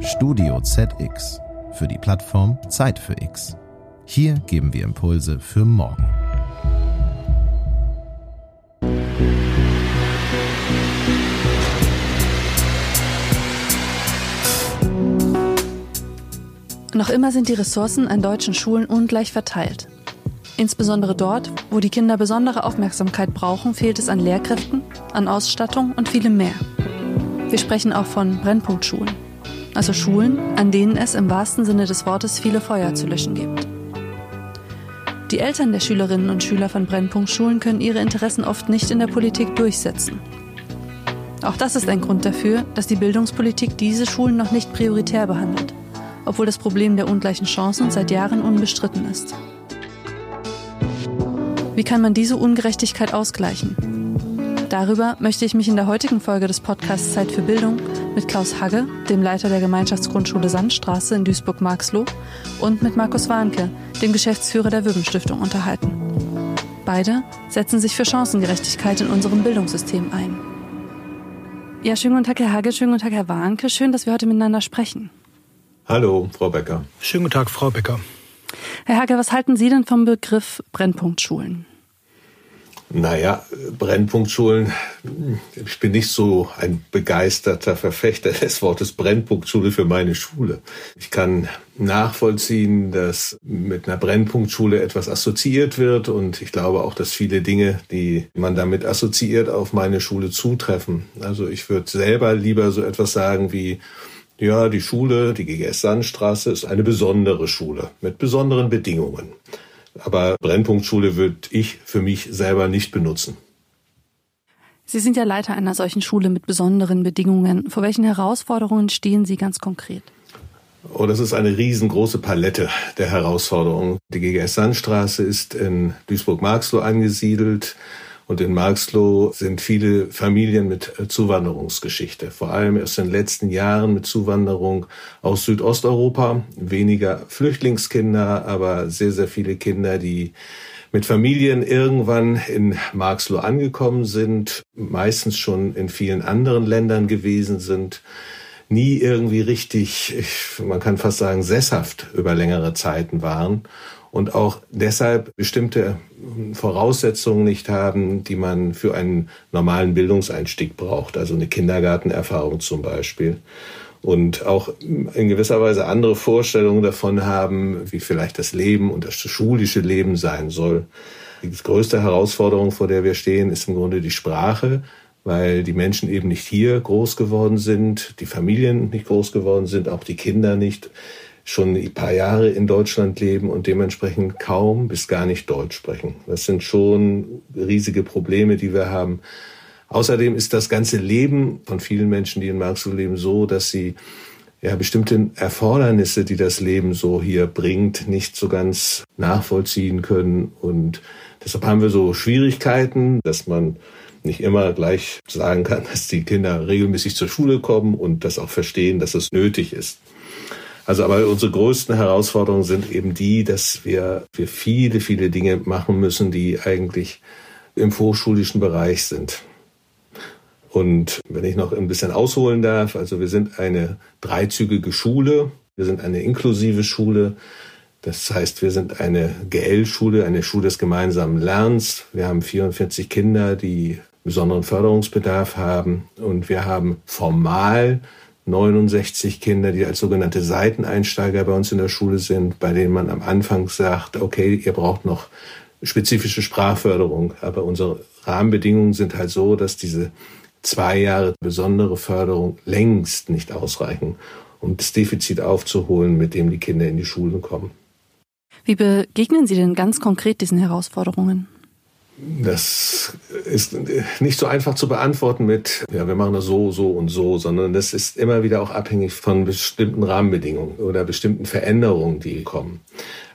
Studio ZX für die Plattform Zeit für X. Hier geben wir Impulse für morgen. Noch immer sind die Ressourcen an deutschen Schulen ungleich verteilt. Insbesondere dort, wo die Kinder besondere Aufmerksamkeit brauchen, fehlt es an Lehrkräften, an Ausstattung und vielem mehr. Wir sprechen auch von Brennpunktschulen, also Schulen, an denen es im wahrsten Sinne des Wortes viele Feuer zu löschen gibt. Die Eltern der Schülerinnen und Schüler von Brennpunktschulen können ihre Interessen oft nicht in der Politik durchsetzen. Auch das ist ein Grund dafür, dass die Bildungspolitik diese Schulen noch nicht prioritär behandelt, obwohl das Problem der ungleichen Chancen seit Jahren unbestritten ist. Wie kann man diese Ungerechtigkeit ausgleichen? Darüber möchte ich mich in der heutigen Folge des Podcasts Zeit für Bildung mit Klaus Hagge, dem Leiter der Gemeinschaftsgrundschule Sandstraße in Duisburg-Marxloh, und mit Markus Warnke, dem Geschäftsführer der Wübben-Stiftung, unterhalten. Beide setzen sich für Chancengerechtigkeit in unserem Bildungssystem ein. Ja, schönen guten Tag, Herr Hagge, schönen guten Tag, Herr Warnke. Schön, dass wir heute miteinander sprechen. Hallo, Frau Becker. Schönen guten Tag, Frau Becker. Herr Hagge, was halten Sie denn vom Begriff Brennpunktschulen? Naja, Brennpunktschulen, ich bin nicht so ein begeisterter Verfechter des Wortes Brennpunktschule für meine Schule. Ich kann nachvollziehen, dass mit einer Brennpunktschule etwas assoziiert wird und ich glaube auch, dass viele Dinge, die man damit assoziiert, auf meine Schule zutreffen. Also ich würde selber lieber so etwas sagen wie, ja, die Schule, die GGS Sandstraße, ist eine besondere Schule mit besonderen Bedingungen. Aber Brennpunktschule würde ich für mich selber nicht benutzen. Sie sind ja Leiter einer solchen Schule mit besonderen Bedingungen. Vor welchen Herausforderungen stehen Sie ganz konkret? Oh, das ist eine riesengroße Palette der Herausforderungen. Die GGS Sandstraße ist in Duisburg-Marxloh angesiedelt. Und in Marxloh sind viele Familien mit äh, Zuwanderungsgeschichte, vor allem aus den letzten Jahren mit Zuwanderung aus Südosteuropa. Weniger Flüchtlingskinder, aber sehr, sehr viele Kinder, die mit Familien irgendwann in Marxloh angekommen sind, meistens schon in vielen anderen Ländern gewesen sind, nie irgendwie richtig, man kann fast sagen, sesshaft über längere Zeiten waren und auch deshalb bestimmte Voraussetzungen nicht haben, die man für einen normalen Bildungseinstieg braucht, also eine Kindergartenerfahrung zum Beispiel. Und auch in gewisser Weise andere Vorstellungen davon haben, wie vielleicht das Leben und das schulische Leben sein soll. Die größte Herausforderung, vor der wir stehen, ist im Grunde die Sprache, weil die Menschen eben nicht hier groß geworden sind, die Familien nicht groß geworden sind, auch die Kinder nicht schon ein paar Jahre in Deutschland leben und dementsprechend kaum bis gar nicht Deutsch sprechen. Das sind schon riesige Probleme, die wir haben. Außerdem ist das ganze Leben von vielen Menschen, die in Marxloh leben, so, dass sie ja bestimmte Erfordernisse, die das Leben so hier bringt, nicht so ganz nachvollziehen können. Und deshalb haben wir so Schwierigkeiten, dass man nicht immer gleich sagen kann, dass die Kinder regelmäßig zur Schule kommen und das auch verstehen, dass es nötig ist. Also aber unsere größten Herausforderungen sind eben die, dass wir, wir viele, viele Dinge machen müssen, die eigentlich im vorschulischen Bereich sind. Und wenn ich noch ein bisschen ausholen darf, also wir sind eine dreizügige Schule, wir sind eine inklusive Schule, das heißt, wir sind eine GL-Schule, eine Schule des gemeinsamen Lernens. Wir haben 44 Kinder, die besonderen Förderungsbedarf haben und wir haben formal 69 Kinder, die als sogenannte Seiteneinsteiger bei uns in der Schule sind, bei denen man am Anfang sagt, okay, ihr braucht noch spezifische Sprachförderung. Aber unsere Rahmenbedingungen sind halt so, dass diese zwei Jahre besondere Förderung längst nicht ausreichen, um das Defizit aufzuholen, mit dem die Kinder in die Schulen kommen. Wie begegnen Sie denn ganz konkret diesen Herausforderungen? Das ist nicht so einfach zu beantworten mit, ja, wir machen das so, so und so, sondern das ist immer wieder auch abhängig von bestimmten Rahmenbedingungen oder bestimmten Veränderungen, die kommen.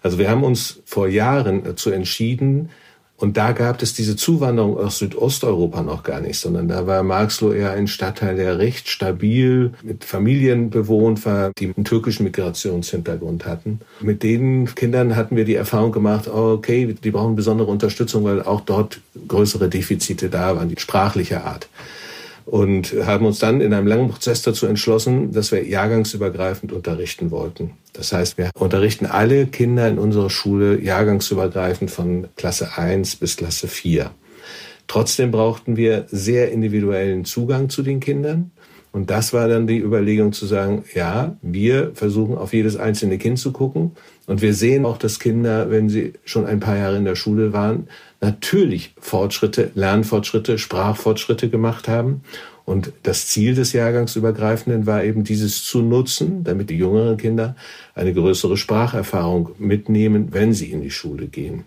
Also wir haben uns vor Jahren dazu entschieden, und da gab es diese Zuwanderung aus Südosteuropa noch gar nicht, sondern da war Marxloh eher ein Stadtteil, der recht stabil mit Familien bewohnt war, die einen türkischen Migrationshintergrund hatten. Mit den Kindern hatten wir die Erfahrung gemacht, okay, die brauchen besondere Unterstützung, weil auch dort größere Defizite da waren, die sprachliche Art. Und haben uns dann in einem langen Prozess dazu entschlossen, dass wir jahrgangsübergreifend unterrichten wollten. Das heißt, wir unterrichten alle Kinder in unserer Schule jahrgangsübergreifend von Klasse 1 bis Klasse 4. Trotzdem brauchten wir sehr individuellen Zugang zu den Kindern. Und das war dann die Überlegung zu sagen, ja, wir versuchen auf jedes einzelne Kind zu gucken. Und wir sehen auch, dass Kinder, wenn sie schon ein paar Jahre in der Schule waren, natürlich Fortschritte, Lernfortschritte, Sprachfortschritte gemacht haben. Und das Ziel des Jahrgangsübergreifenden war eben dieses zu nutzen, damit die jüngeren Kinder eine größere Spracherfahrung mitnehmen, wenn sie in die Schule gehen.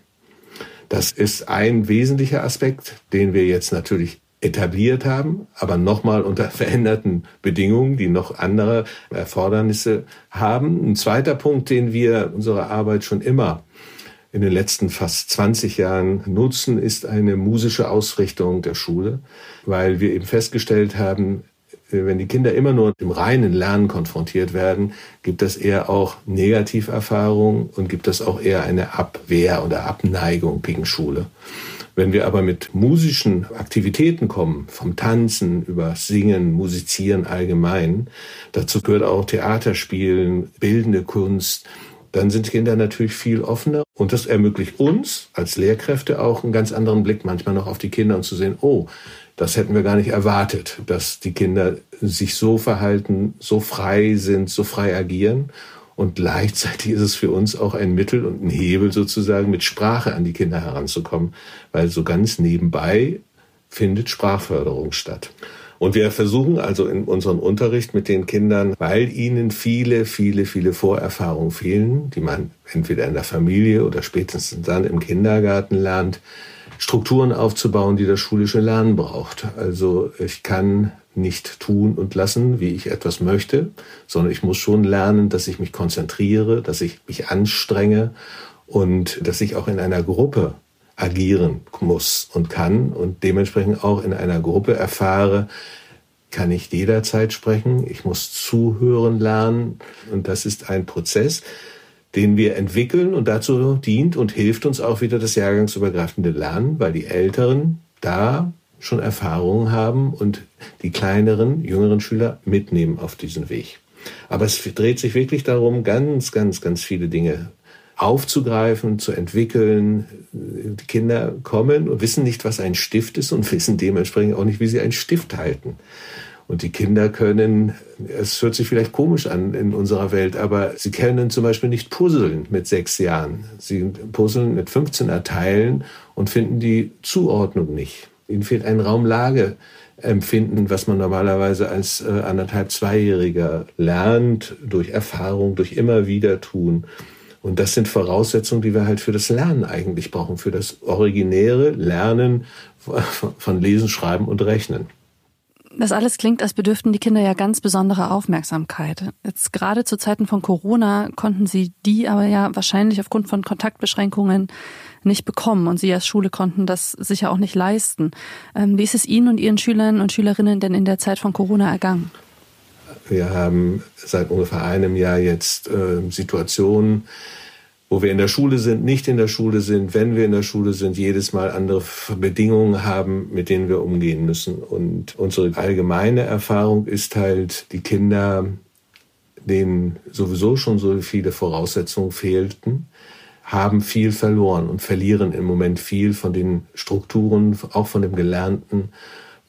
Das ist ein wesentlicher Aspekt, den wir jetzt natürlich etabliert haben, aber nochmal unter veränderten Bedingungen, die noch andere Erfordernisse haben. Ein zweiter Punkt, den wir unsere Arbeit schon immer in den letzten fast 20 Jahren nutzen, ist eine musische Ausrichtung der Schule, weil wir eben festgestellt haben, äh, wenn die Kinder immer nur im reinen Lernen konfrontiert werden, gibt es eher auch Negativerfahrungen und gibt es auch eher eine Abwehr oder Abneigung gegen Schule. Wenn wir aber mit musischen Aktivitäten kommen, vom Tanzen über Singen, Musizieren allgemein, dazu gehört auch Theaterspielen, bildende Kunst, dann sind Kinder natürlich viel offener und das ermöglicht uns als Lehrkräfte auch einen ganz anderen Blick manchmal noch auf die Kinder und zu sehen, oh, das hätten wir gar nicht erwartet, dass die Kinder sich so verhalten, so frei sind, so frei agieren. Und gleichzeitig ist es für uns auch ein Mittel und ein Hebel sozusagen, mit Sprache an die Kinder heranzukommen, weil so ganz nebenbei findet Sprachförderung statt. Und wir versuchen also in unserem Unterricht mit den Kindern, weil ihnen viele, viele, viele Vorerfahrungen fehlen, die man entweder in der Familie oder spätestens dann im Kindergarten lernt, Strukturen aufzubauen, die das schulische Lernen braucht. Also ich kann nicht tun und lassen, wie ich etwas möchte, sondern ich muss schon lernen, dass ich mich konzentriere, dass ich mich anstrenge und dass ich auch in einer Gruppe agieren muss und kann und dementsprechend auch in einer Gruppe erfahre, kann ich jederzeit sprechen, ich muss zuhören lernen und das ist ein Prozess, den wir entwickeln und dazu dient und hilft uns auch wieder das jahrgangsübergreifende Lernen, weil die Älteren da schon Erfahrungen haben und die kleineren, jüngeren Schüler mitnehmen auf diesen Weg. Aber es dreht sich wirklich darum, ganz, ganz, ganz viele Dinge aufzugreifen, zu entwickeln. Die Kinder kommen und wissen nicht, was ein Stift ist und wissen dementsprechend auch nicht, wie sie einen Stift halten. Und die Kinder können, es hört sich vielleicht komisch an in unserer Welt, aber sie können zum Beispiel nicht puzzeln mit sechs Jahren. Sie puzzeln mit 15 Erteilen und finden die Zuordnung nicht. Ihnen fehlt ein Raumlageempfinden, was man normalerweise als äh, anderthalb Zweijähriger lernt, durch Erfahrung, durch immer wieder tun. Und das sind Voraussetzungen, die wir halt für das Lernen eigentlich brauchen, für das originäre Lernen von Lesen, Schreiben und Rechnen. Das alles klingt, als bedürften die Kinder ja ganz besondere Aufmerksamkeit. Jetzt gerade zu Zeiten von Corona konnten sie die aber ja wahrscheinlich aufgrund von Kontaktbeschränkungen nicht bekommen und sie als Schule konnten das sicher auch nicht leisten. Ähm, wie ist es Ihnen und Ihren Schülern und Schülerinnen denn in der Zeit von Corona ergangen? Wir haben seit ungefähr einem Jahr jetzt äh, Situationen, wo wir in der Schule sind, nicht in der Schule sind, wenn wir in der Schule sind, jedes Mal andere Bedingungen haben, mit denen wir umgehen müssen. Und unsere allgemeine Erfahrung ist halt, die Kinder, denen sowieso schon so viele Voraussetzungen fehlten, haben viel verloren und verlieren im Moment viel von den Strukturen, auch von dem Gelernten,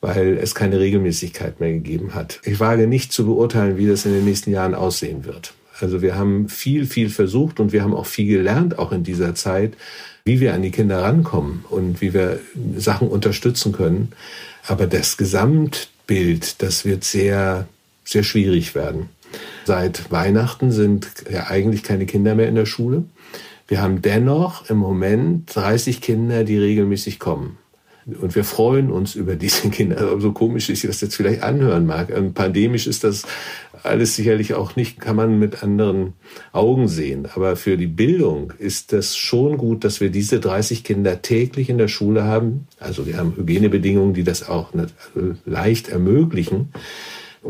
weil es keine Regelmäßigkeit mehr gegeben hat. Ich wage nicht zu beurteilen, wie das in den nächsten Jahren aussehen wird. Also wir haben viel, viel versucht und wir haben auch viel gelernt, auch in dieser Zeit, wie wir an die Kinder rankommen und wie wir Sachen unterstützen können. Aber das Gesamtbild, das wird sehr, sehr schwierig werden. Seit Weihnachten sind ja eigentlich keine Kinder mehr in der Schule. Wir haben dennoch im Moment 30 Kinder, die regelmäßig kommen. Und wir freuen uns über diese Kinder. So komisch ich das jetzt vielleicht anhören mag. Ähm, pandemisch ist das alles sicherlich auch nicht, kann man mit anderen Augen sehen. Aber für die Bildung ist das schon gut, dass wir diese 30 Kinder täglich in der Schule haben. Also wir haben Hygienebedingungen, die das auch leicht ermöglichen.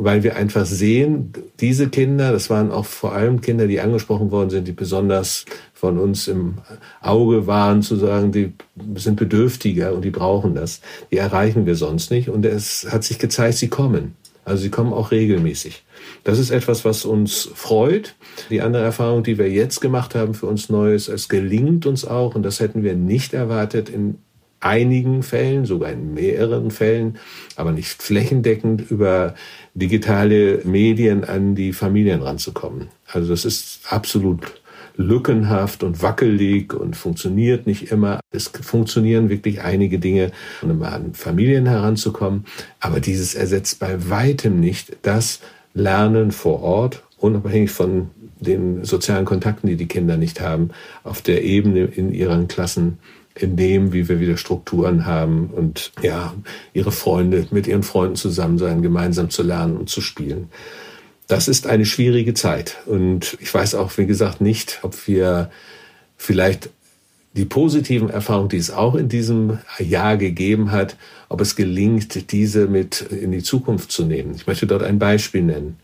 Weil wir einfach sehen, diese Kinder, das waren auch vor allem Kinder, die angesprochen worden sind, die besonders von uns im Auge waren, zu sagen, die sind bedürftiger und die brauchen das. Die erreichen wir sonst nicht. Und es hat sich gezeigt, sie kommen. Also sie kommen auch regelmäßig. Das ist etwas, was uns freut. Die andere Erfahrung, die wir jetzt gemacht haben für uns Neues, es gelingt uns auch, und das hätten wir nicht erwartet, in einigen Fällen, sogar in mehreren Fällen, aber nicht flächendeckend über digitale Medien an die Familien ranzukommen. Also das ist absolut lückenhaft und wackelig und funktioniert nicht immer. Es funktionieren wirklich einige Dinge, um an Familien heranzukommen. Aber dieses ersetzt bei weitem nicht das Lernen vor Ort, unabhängig von den sozialen Kontakten, die die Kinder nicht haben, auf der Ebene in ihren Klassen in dem, wie wir wieder Strukturen haben und ja, ihre Freunde mit ihren Freunden zusammen sein, gemeinsam zu lernen und zu spielen. Das ist eine schwierige Zeit. Und ich weiß auch, wie gesagt, nicht, ob wir vielleicht die positiven Erfahrungen, die es auch in diesem Jahr gegeben hat, ob es gelingt, diese mit in die Zukunft zu nehmen. Ich möchte dort ein Beispiel nennen.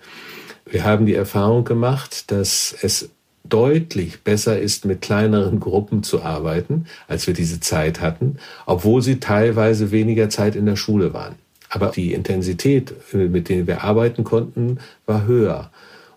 Wir haben die Erfahrung gemacht, dass es deutlich besser ist, mit kleineren Gruppen zu arbeiten, als wir diese Zeit hatten, obwohl sie teilweise weniger Zeit in der Schule waren. Aber die Intensität, mit der wir arbeiten konnten, war höher.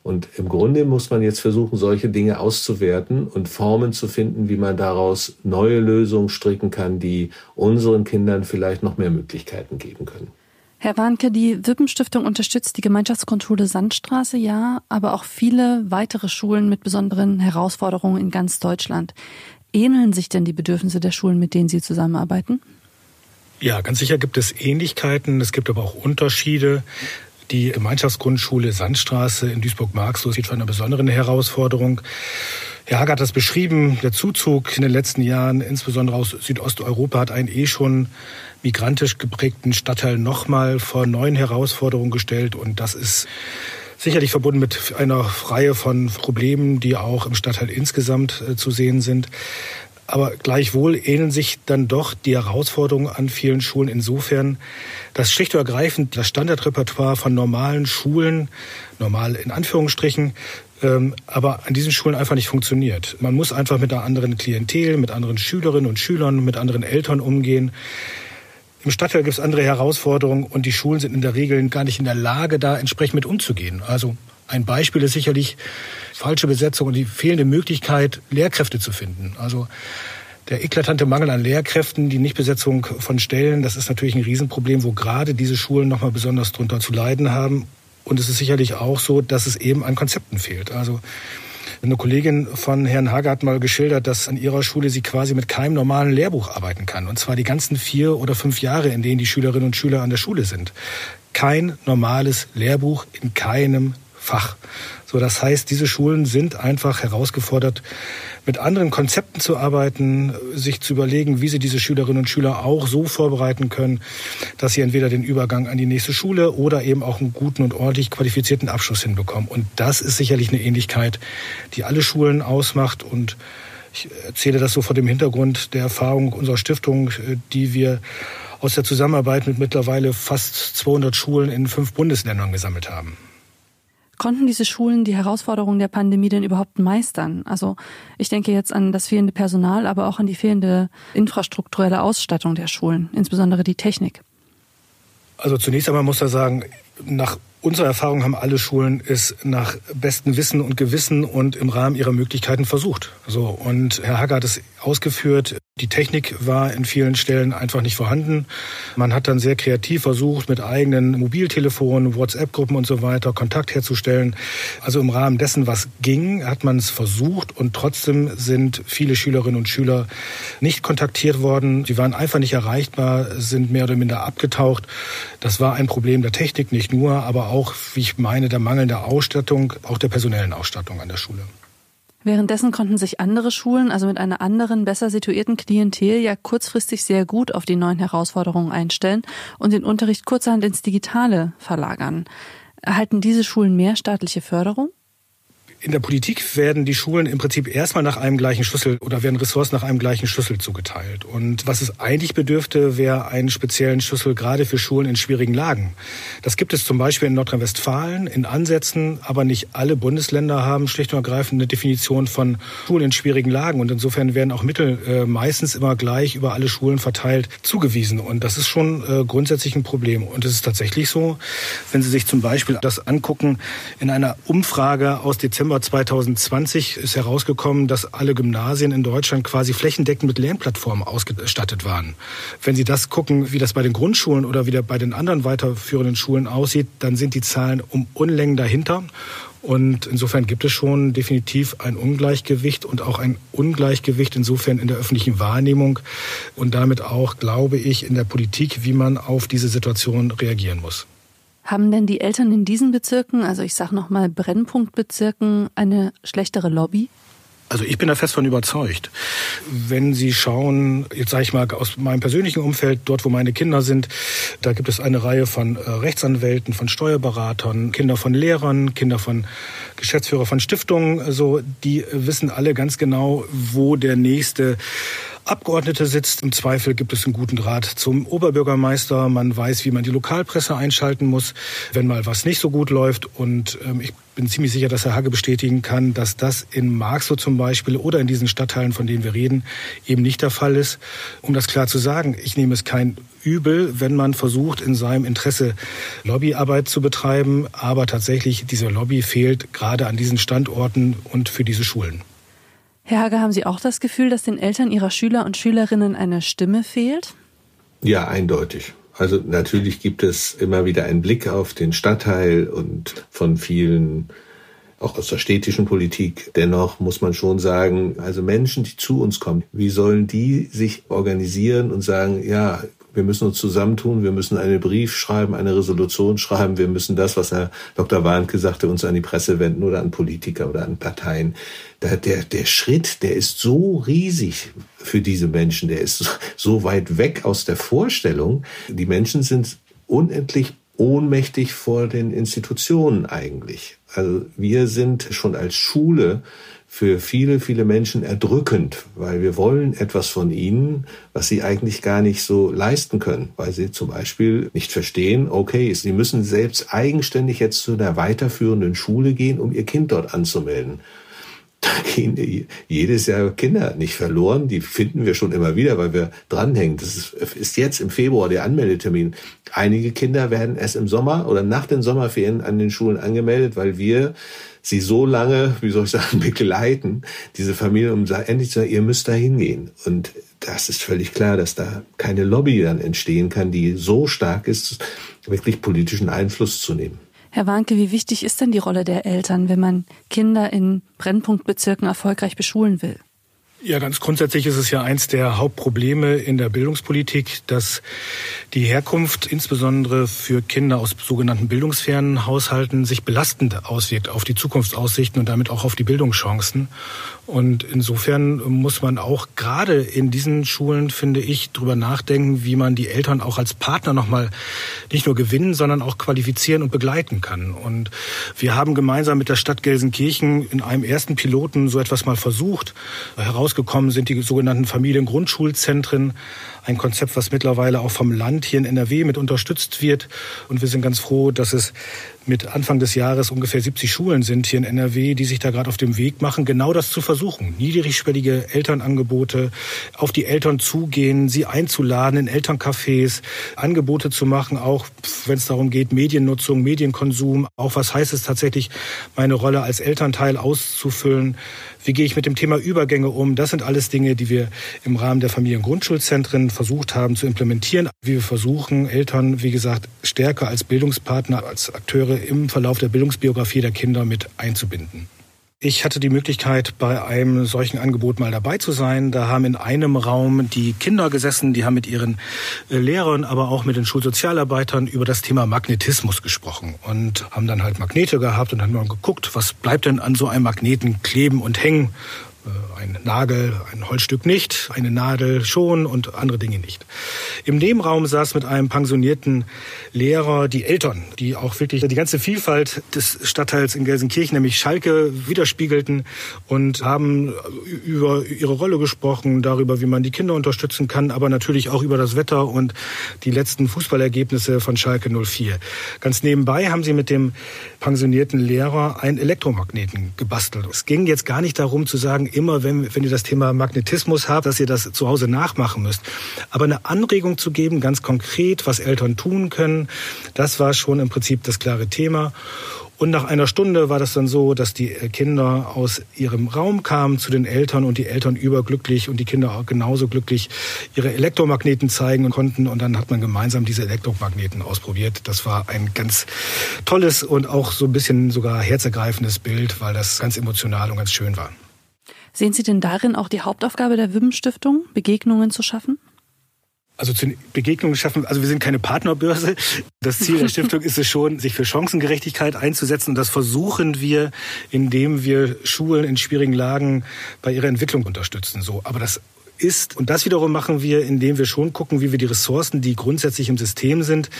Und im Grunde muss man jetzt versuchen, solche Dinge auszuwerten und Formen zu finden, wie man daraus neue Lösungen stricken kann, die unseren Kindern vielleicht noch mehr Möglichkeiten geben können. Herr Warnke, die Wippenstiftung unterstützt die Gemeinschaftsgrundschule Sandstraße ja, aber auch viele weitere Schulen mit besonderen Herausforderungen in ganz Deutschland. Ähneln sich denn die Bedürfnisse der Schulen, mit denen Sie zusammenarbeiten? Ja, ganz sicher gibt es Ähnlichkeiten, es gibt aber auch Unterschiede. Die Gemeinschaftsgrundschule Sandstraße in Duisburg-Marxloh sieht vor einer besonderen Herausforderung. Herr Hager hat das beschrieben. Der Zuzug in den letzten Jahren, insbesondere aus Südosteuropa, hat einen eh schon migrantisch geprägten Stadtteil nochmal vor neuen Herausforderungen gestellt. Und das ist sicherlich verbunden mit einer Reihe von Problemen, die auch im Stadtteil insgesamt äh, zu sehen sind. Aber gleichwohl ähneln sich dann doch die Herausforderungen an vielen Schulen insofern, dass schlicht und ergreifend das Standardrepertoire von normalen Schulen, normal in Anführungsstrichen, aber an diesen Schulen einfach nicht funktioniert. Man muss einfach mit einer anderen Klientel, mit anderen Schülerinnen und Schülern, mit anderen Eltern umgehen. Im Stadtteil gibt es andere Herausforderungen und die Schulen sind in der Regel gar nicht in der Lage, da entsprechend mit umzugehen. Also ein Beispiel ist sicherlich falsche Besetzung und die fehlende Möglichkeit, Lehrkräfte zu finden. Also der eklatante Mangel an Lehrkräften, die Nichtbesetzung von Stellen, das ist natürlich ein Riesenproblem, wo gerade diese Schulen nochmal besonders drunter zu leiden haben. Und es ist sicherlich auch so, dass es eben an Konzepten fehlt. Also eine Kollegin von Herrn Hager hat mal geschildert, dass an ihrer Schule sie quasi mit keinem normalen Lehrbuch arbeiten kann. Und zwar die ganzen vier oder fünf Jahre, in denen die Schülerinnen und Schüler an der Schule sind. Kein normales Lehrbuch in keinem Fach. So, das heißt, diese Schulen sind einfach herausgefordert, mit anderen Konzepten zu arbeiten, sich zu überlegen, wie sie diese Schülerinnen und Schüler auch so vorbereiten können, dass sie entweder den Übergang an die nächste Schule oder eben auch einen guten und ordentlich qualifizierten Abschluss hinbekommen. Und das ist sicherlich eine Ähnlichkeit, die alle Schulen ausmacht und ich erzähle das so vor dem Hintergrund der Erfahrung unserer Stiftung, die wir aus der Zusammenarbeit mit mittlerweile fast 200 Schulen in fünf Bundesländern gesammelt haben. Konnten diese Schulen die Herausforderungen der Pandemie denn überhaupt meistern? Also ich denke jetzt an das fehlende Personal, aber auch an die fehlende infrastrukturelle Ausstattung der Schulen, insbesondere die Technik. Also zunächst einmal muss er sagen, nach unserer Erfahrung haben alle Schulen es nach bestem Wissen und Gewissen und im Rahmen ihrer Möglichkeiten versucht. So und Herr Hager hat es ausgeführt. Die Technik war in vielen Stellen einfach nicht vorhanden. Man hat dann sehr kreativ versucht, mit eigenen Mobiltelefonen, WhatsApp-Gruppen und so weiter Kontakt herzustellen. Also im Rahmen dessen, was ging, hat man es versucht und trotzdem sind viele Schülerinnen und Schüler nicht kontaktiert worden. Sie waren einfach nicht erreichbar, sind mehr oder minder abgetaucht. Das war ein Problem der Technik nicht nur, aber auch, wie ich meine, der Mangel der Ausstattung, auch der personellen Ausstattung an der Schule. Währenddessen konnten sich andere Schulen, also mit einer anderen, besser situierten Klientel, ja kurzfristig sehr gut auf die neuen Herausforderungen einstellen und den Unterricht kurzerhand ins Digitale verlagern. Erhalten diese Schulen mehr staatliche Förderung? In der Politik werden die Schulen im Prinzip erstmal nach einem gleichen Schlüssel oder werden Ressorts nach einem gleichen Schlüssel zugeteilt. Und was es eigentlich bedürfte, wäre einen speziellen Schlüssel gerade für Schulen in schwierigen Lagen. Das gibt es zum Beispiel in Nordrhein-Westfalen in Ansätzen, aber nicht alle Bundesländer haben schlicht und ergreifend eine Definition von Schulen in schwierigen Lagen. Und insofern werden auch Mittel äh, meistens immer gleich über alle Schulen verteilt zugewiesen. Und das ist schon äh, grundsätzlich ein Problem. Und es ist tatsächlich so, wenn Sie sich zum Beispiel das angucken, in einer Umfrage aus Dezember Dezember 2020 ist herausgekommen, dass alle Gymnasien in Deutschland quasi flächendeckend mit Lernplattformen ausgestattet waren. Wenn Sie das gucken, wie das bei den Grundschulen oder wieder bei den anderen weiterführenden Schulen aussieht, dann sind die Zahlen um Unlängen dahinter. Und insofern gibt es schon definitiv ein Ungleichgewicht und auch ein Ungleichgewicht insofern in der öffentlichen Wahrnehmung und damit auch, glaube ich, in der Politik, wie man auf diese Situation reagieren muss. Haben denn die Eltern in diesen Bezirken, also ich sage nochmal Brennpunktbezirken, eine schlechtere Lobby? Also ich bin da fest von überzeugt. Wenn Sie schauen, jetzt sage ich mal aus meinem persönlichen Umfeld, dort wo meine Kinder sind, da gibt es eine Reihe von äh, Rechtsanwälten, von Steuerberatern, Kinder von Lehrern, Kinder von Geschäftsführer von Stiftungen. Also die wissen alle ganz genau, wo der nächste Abgeordnete sitzt. Im Zweifel gibt es einen guten Draht zum Oberbürgermeister. Man weiß, wie man die Lokalpresse einschalten muss, wenn mal was nicht so gut läuft. Und ähm, ich bin ziemlich sicher, dass Herr Hage bestätigen kann, dass das in Marxloh zum Beispiel oder in diesen Stadtteilen, von denen wir reden, eben nicht der Fall ist. Um das klar zu sagen, ich nehme es kein übel, wenn man versucht, in seinem Interesse Lobbyarbeit zu betreiben. Aber tatsächlich, diese Lobby fehlt gerade an diesen Standorten und für diese Schulen. Herr Hager, haben Sie auch das Gefühl, dass den Eltern ihrer Schüler und Schülerinnen eine Stimme fehlt? Ja, eindeutig. Also natürlich gibt es immer wieder einen Blick auf den Stadtteil und von vielen auch aus der städtischen Politik. Dennoch muss man schon sagen, also Menschen, die zu uns kommen, wie sollen die sich organisieren und sagen, ja, wir müssen uns zusammentun, wir müssen einen Brief schreiben, eine Resolution schreiben, wir müssen das, was Herr Dr. Warnke sagte, uns an die Presse wenden oder an Politiker oder an Parteien. Der, der, der Schritt, der ist so riesig für diese Menschen, der ist so weit weg aus der Vorstellung. Die Menschen sind unendlich ohnmächtig vor den Institutionen eigentlich. Also wir sind schon als Schule für viele, viele Menschen erdrückend, weil wir wollen etwas von ihnen, was sie eigentlich gar nicht so leisten können, weil sie zum Beispiel nicht verstehen, okay, sie müssen selbst eigenständig jetzt zu einer weiterführenden Schule gehen, um ihr Kind dort anzumelden. Da gehen jedes Jahr Kinder nicht verloren. Die finden wir schon immer wieder, weil wir dranhängen. Das ist, jetzt im Februar der Anmeldetermin. Einige Kinder werden erst im Sommer oder nach den Sommerferien an den Schulen angemeldet, weil wir sie so lange, wie soll ich sagen, begleiten, diese Familie, um endlich zu sagen, ihr müsst da hingehen. Und das ist völlig klar, dass da keine Lobby dann entstehen kann, die so stark ist, wirklich politischen Einfluss zu nehmen. Herr Warnke, wie wichtig ist denn die Rolle der Eltern, wenn man Kinder in Brennpunktbezirken erfolgreich beschulen will? Ja, ganz grundsätzlich ist es ja eins der Hauptprobleme in der Bildungspolitik, dass die Herkunft insbesondere für Kinder aus sogenannten bildungsfernen Haushalten sich belastend auswirkt auf die Zukunftsaussichten und damit auch auf die Bildungschancen. Und insofern muss man auch gerade in diesen Schulen, finde ich, drüber nachdenken, wie man die Eltern auch als Partner nochmal nicht nur gewinnen, sondern auch qualifizieren und begleiten kann. Und wir haben gemeinsam mit der Stadt Gelsenkirchen in einem ersten Piloten so etwas mal versucht. Herausgekommen sind die sogenannten Familiengrundschulzentren. Ein Konzept, was mittlerweile auch vom Land hier in NRW mit unterstützt wird. Und wir sind ganz froh, dass es mit Anfang des Jahres ungefähr 70 Schulen sind hier in NRW, die sich da gerade auf dem Weg machen, genau das zu versuchen. Niedrigschwellige Elternangebote, auf die Eltern zugehen, sie einzuladen in Elterncafés, Angebote zu machen, auch wenn es darum geht, Mediennutzung, Medienkonsum, auch was heißt es tatsächlich, meine Rolle als Elternteil auszufüllen. Wie gehe ich mit dem Thema Übergänge um? Das sind alles Dinge, die wir im Rahmen der Familiengrundschulzentren versucht haben zu implementieren. Wie wir versuchen, Eltern, wie gesagt, stärker als Bildungspartner, als Akteure im Verlauf der Bildungsbiografie der Kinder mit einzubinden. Ich hatte die Möglichkeit, bei einem solchen Angebot mal dabei zu sein. Da haben in einem Raum die Kinder gesessen, die haben mit ihren äh, Lehrern, aber auch mit den Schulsozialarbeitern über das Thema Magnetismus gesprochen und haben dann halt Magnete gehabt und haben dann geguckt, was bleibt denn an so einem Magneten kleben und hängen. Ein Nagel, ein Holzstück nicht, eine Nadel schon und andere Dinge nicht. Im Nebenraum saß mit einem pensionierten Lehrer die Eltern, die auch wirklich die ganze Vielfalt des Stadtteils in Gelsenkirchen, nämlich Schalke, widerspiegelten und haben über ihre Rolle gesprochen, darüber, wie man die Kinder unterstützen kann, aber natürlich auch über das Wetter und die letzten Fußballergebnisse von Schalke 04. Ganz nebenbei haben sie mit dem pensionierten Lehrer einen Elektromagneten gebastelt. Es ging jetzt gar nicht darum zu sagen, immer wenn, wenn ihr das Thema Magnetismus habt, dass ihr das zu Hause nachmachen müsst. Aber eine Anregung zu geben, ganz konkret, was Eltern tun können, das war schon im Prinzip das klare Thema. Und nach einer Stunde war das dann so, dass die Kinder aus ihrem Raum kamen zu den Eltern und die Eltern überglücklich und die Kinder auch genauso glücklich ihre Elektromagneten zeigen konnten. Und dann hat man gemeinsam diese Elektromagneten ausprobiert. Das war ein ganz tolles und auch so ein bisschen sogar herzergreifendes Bild, weil das ganz emotional und ganz schön war. Sehen Sie denn darin auch die Hauptaufgabe der Wim-Stiftung, Begegnungen zu schaffen? also zu Begegnungen schaffen. Also wir sind keine Partnerbörse. Das Ziel der Stiftung ist es schon, sich für Chancengerechtigkeit einzusetzen. Und das versuchen wir, indem wir Schulen in schwierigen Lagen bei ihrer Entwicklung unterstützen. So, aber das ist, und das wiederum machen wir, indem wir schon gucken, wie wir die Ressourcen, die grundsätzlich im System sind,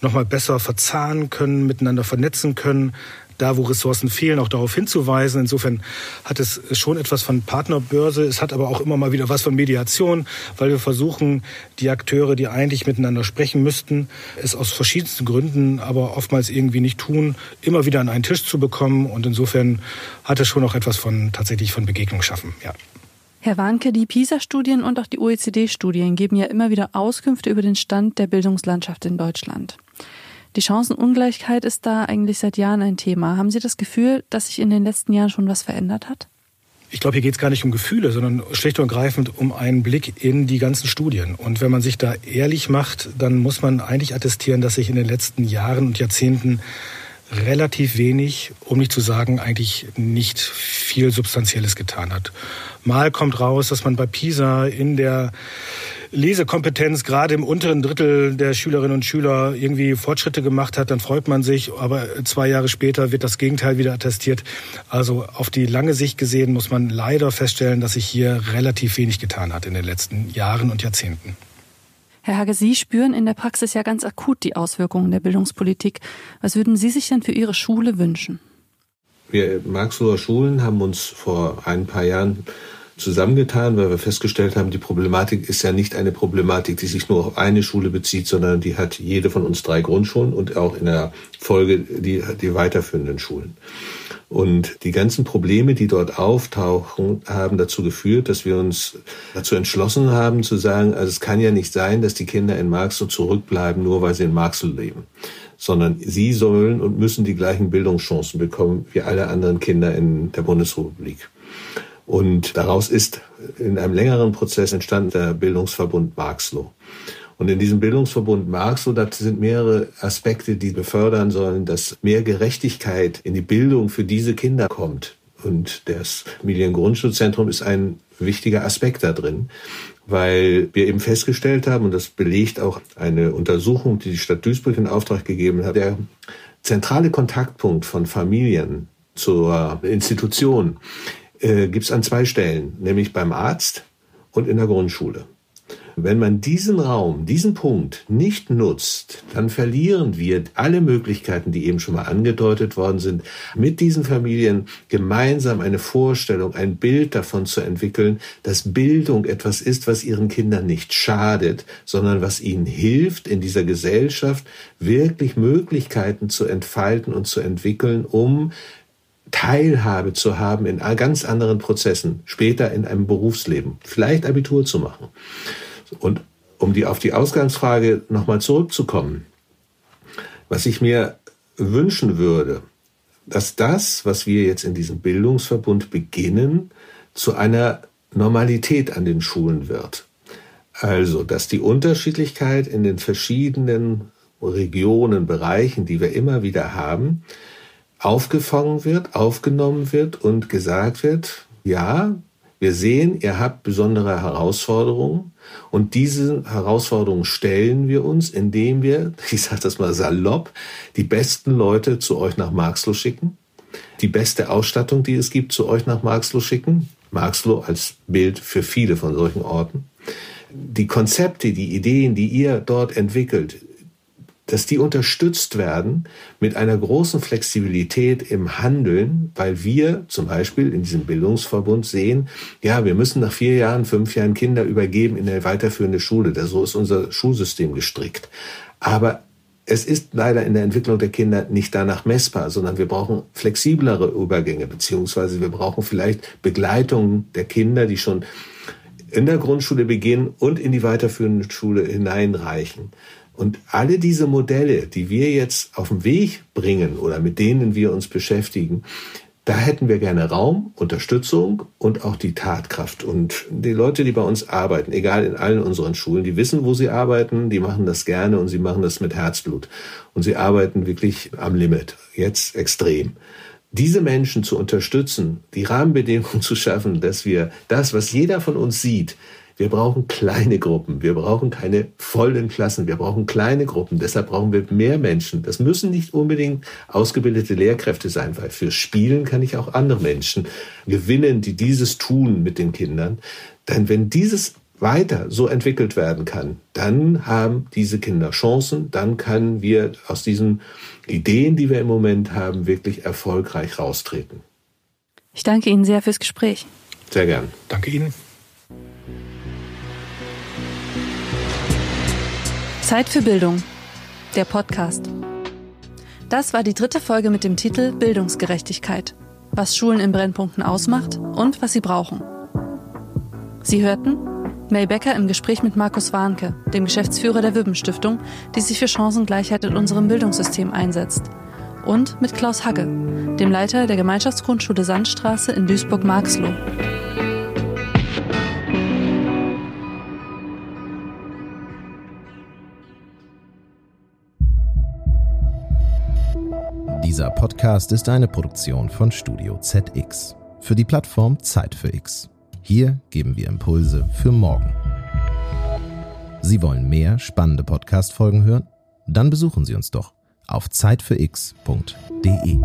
nochmal besser verzahnen können, miteinander vernetzen können, da, wo Ressourcen fehlen, auch darauf hinzuweisen. Insofern hat es schon etwas von Partnerbörse. Es hat aber auch immer mal wieder was von Mediation, weil wir versuchen, die Akteure, die eigentlich miteinander sprechen müssten, es aus verschiedensten Gründen aber oftmals irgendwie nicht tun, immer wieder an einen Tisch zu bekommen. Und insofern hat es schon auch etwas von tatsächlich von Begegnung schaffen. Ja. Herr Warnke, die PISA-Studien und auch die OECD-Studien geben ja immer wieder Auskünfte über den Stand der Bildungslandschaft in Deutschland. Die Chancenungleichheit ist da eigentlich seit Jahren ein Thema. Haben Sie das Gefühl, dass sich in den letzten Jahren schon was verändert hat? Ich glaube, hier geht es gar nicht um Gefühle, sondern schlicht und ergreifend um einen Blick in die ganzen Studien. Und wenn man sich da ehrlich macht, dann muss man eigentlich attestieren, dass sich in den letzten Jahren und Jahrzehnten relativ wenig, um nicht zu sagen, eigentlich nicht viel Substanzielles getan hat. Mal kommt raus, dass man bei PISA in der Lesekompetenz gerade im unteren Drittel der Schülerinnen und Schüler irgendwie Fortschritte gemacht hat, dann freut man sich. Aber zwei Jahre später wird das Gegenteil wieder attestiert. Also auf die lange Sicht gesehen muss man leider feststellen, dass sich hier relativ wenig getan hat in den letzten Jahren und Jahrzehnten. Herr Hage, Sie spüren in der Praxis ja ganz akut die Auswirkungen der Bildungspolitik. Was würden Sie sich denn für Ihre Schule wünschen? Wir Marxloher Schulen haben uns vor ein paar Jahren zusammengetan, weil wir festgestellt haben, die Problematik ist ja nicht eine Problematik, die sich nur auf eine Schule bezieht, sondern die hat jede von uns drei Grundschulen und auch in der Folge die, die weiterführenden Schulen. Und die ganzen Probleme, die dort auftauchen, haben dazu geführt, dass wir uns dazu entschlossen haben zu sagen, also es kann ja nicht sein, dass die Kinder in Marxloh zurückbleiben, nur weil sie in Marxloh leben sondern sie sollen und müssen die gleichen Bildungschancen bekommen wie alle anderen Kinder in der Bundesrepublik. Und daraus ist in einem längeren Prozess entstanden der Bildungsverbund Marxloh. Und in diesem Bildungsverbund Marxloh, da sind mehrere Aspekte, die befördern sollen, dass mehr Gerechtigkeit in die Bildung für diese Kinder kommt. Und das Familiengrundschulzentrum ist ein wichtiger Aspekt da drin, weil wir eben festgestellt haben, und das belegt auch eine Untersuchung, die die Stadt Duisburg in Auftrag gegeben hat, der zentrale Kontaktpunkt von Familien zur Institution äh, gibt es an zwei Stellen, nämlich beim Arzt und in der Grundschule. Wenn man diesen Raum, diesen Punkt nicht nutzt, dann verlieren wir alle Möglichkeiten, die eben schon mal angedeutet worden sind, mit diesen Familien gemeinsam eine Vorstellung, ein Bild davon zu entwickeln, dass Bildung etwas ist, was ihren Kindern nicht schadet, sondern was ihnen hilft, in dieser Gesellschaft wirklich Möglichkeiten zu entfalten und zu entwickeln, um Teilhabe zu haben in ganz anderen Prozessen, später in einem Berufsleben, vielleicht Abitur zu machen. Und um die, auf die Ausgangsfrage nochmal zurückzukommen, was ich mir wünschen würde, dass das, was wir jetzt in diesem Bildungsverbund beginnen, zu einer Normalität an den Schulen wird. Also, dass die Unterschiedlichkeit in den verschiedenen Regionen, Bereichen, die wir immer wieder haben, aufgefangen wird, aufgenommen wird und gesagt wird, ja, wir sehen, ihr habt besondere Herausforderungen und diese Herausforderungen stellen wir uns, indem wir, ich sage das mal salopp, die besten Leute zu euch nach Marxloh schicken, die beste Ausstattung, die es gibt, zu euch nach Marxloh schicken, Marxloh als Bild für viele von solchen Orten. Die Konzepte, die Ideen, die ihr dort entwickelt, dass die unterstützt werden mit einer großen Flexibilität im Handeln, weil wir zum Beispiel in diesem Bildungsverbund sehen, ja, wir müssen nach vier Jahren, fünf Jahren Kinder übergeben in eine weiterführende Schule. So ist unser Schulsystem gestrickt. Aber es ist leider in der Entwicklung der Kinder nicht danach messbar, sondern wir brauchen flexiblere Übergänge, beziehungsweise wir brauchen vielleicht Begleitung der Kinder, die schon in der Grundschule beginnen und in die weiterführende Schule hineinreichen. Und alle diese Modelle, die wir jetzt auf den Weg bringen oder mit denen wir uns beschäftigen, da hätten wir gerne Raum, Unterstützung und auch die Tatkraft. Und die Leute, die bei uns arbeiten, egal in allen unseren Schulen, die wissen, wo sie arbeiten, die machen das gerne und sie machen das mit Herzblut. Und sie arbeiten wirklich am Limit, jetzt extrem. Diese Menschen zu unterstützen, die Rahmenbedingungen zu schaffen, dass wir das, was jeder von uns sieht, wir brauchen kleine Gruppen. Wir brauchen keine vollen Klassen. Wir brauchen kleine Gruppen. Deshalb brauchen wir mehr Menschen. Das müssen nicht unbedingt ausgebildete Lehrkräfte sein, weil für Spielen kann ich auch andere Menschen gewinnen, die dieses tun mit den Kindern. Denn wenn dieses weiter so entwickelt werden kann, dann haben diese Kinder Chancen, dann können wir aus diesen Ideen, die wir im Moment haben, wirklich erfolgreich raustreten. Ich danke Ihnen sehr fürs Gespräch. Sehr gern. Danke Ihnen. Zeit für Bildung. Der Podcast. Das war die dritte Folge mit dem Titel Bildungsgerechtigkeit. Was Schulen in Brennpunkten ausmacht und was sie brauchen. Sie hörten Mel Becker im Gespräch mit Markus Warnke, dem Geschäftsführer der Wibben Stiftung, die sich für Chancengleichheit in unserem Bildungssystem einsetzt. Und mit Klaus Hagge, dem Leiter der Gemeinschaftsgrundschule Sandstraße in Duisburg-Marxloh. Dieser Podcast ist eine Produktion von Studio ZX für die Plattform Zeit für X. Hier geben wir Impulse für morgen. Sie wollen mehr spannende Podcast-Folgen hören? Dann besuchen Sie uns doch auf zeitfürx.de.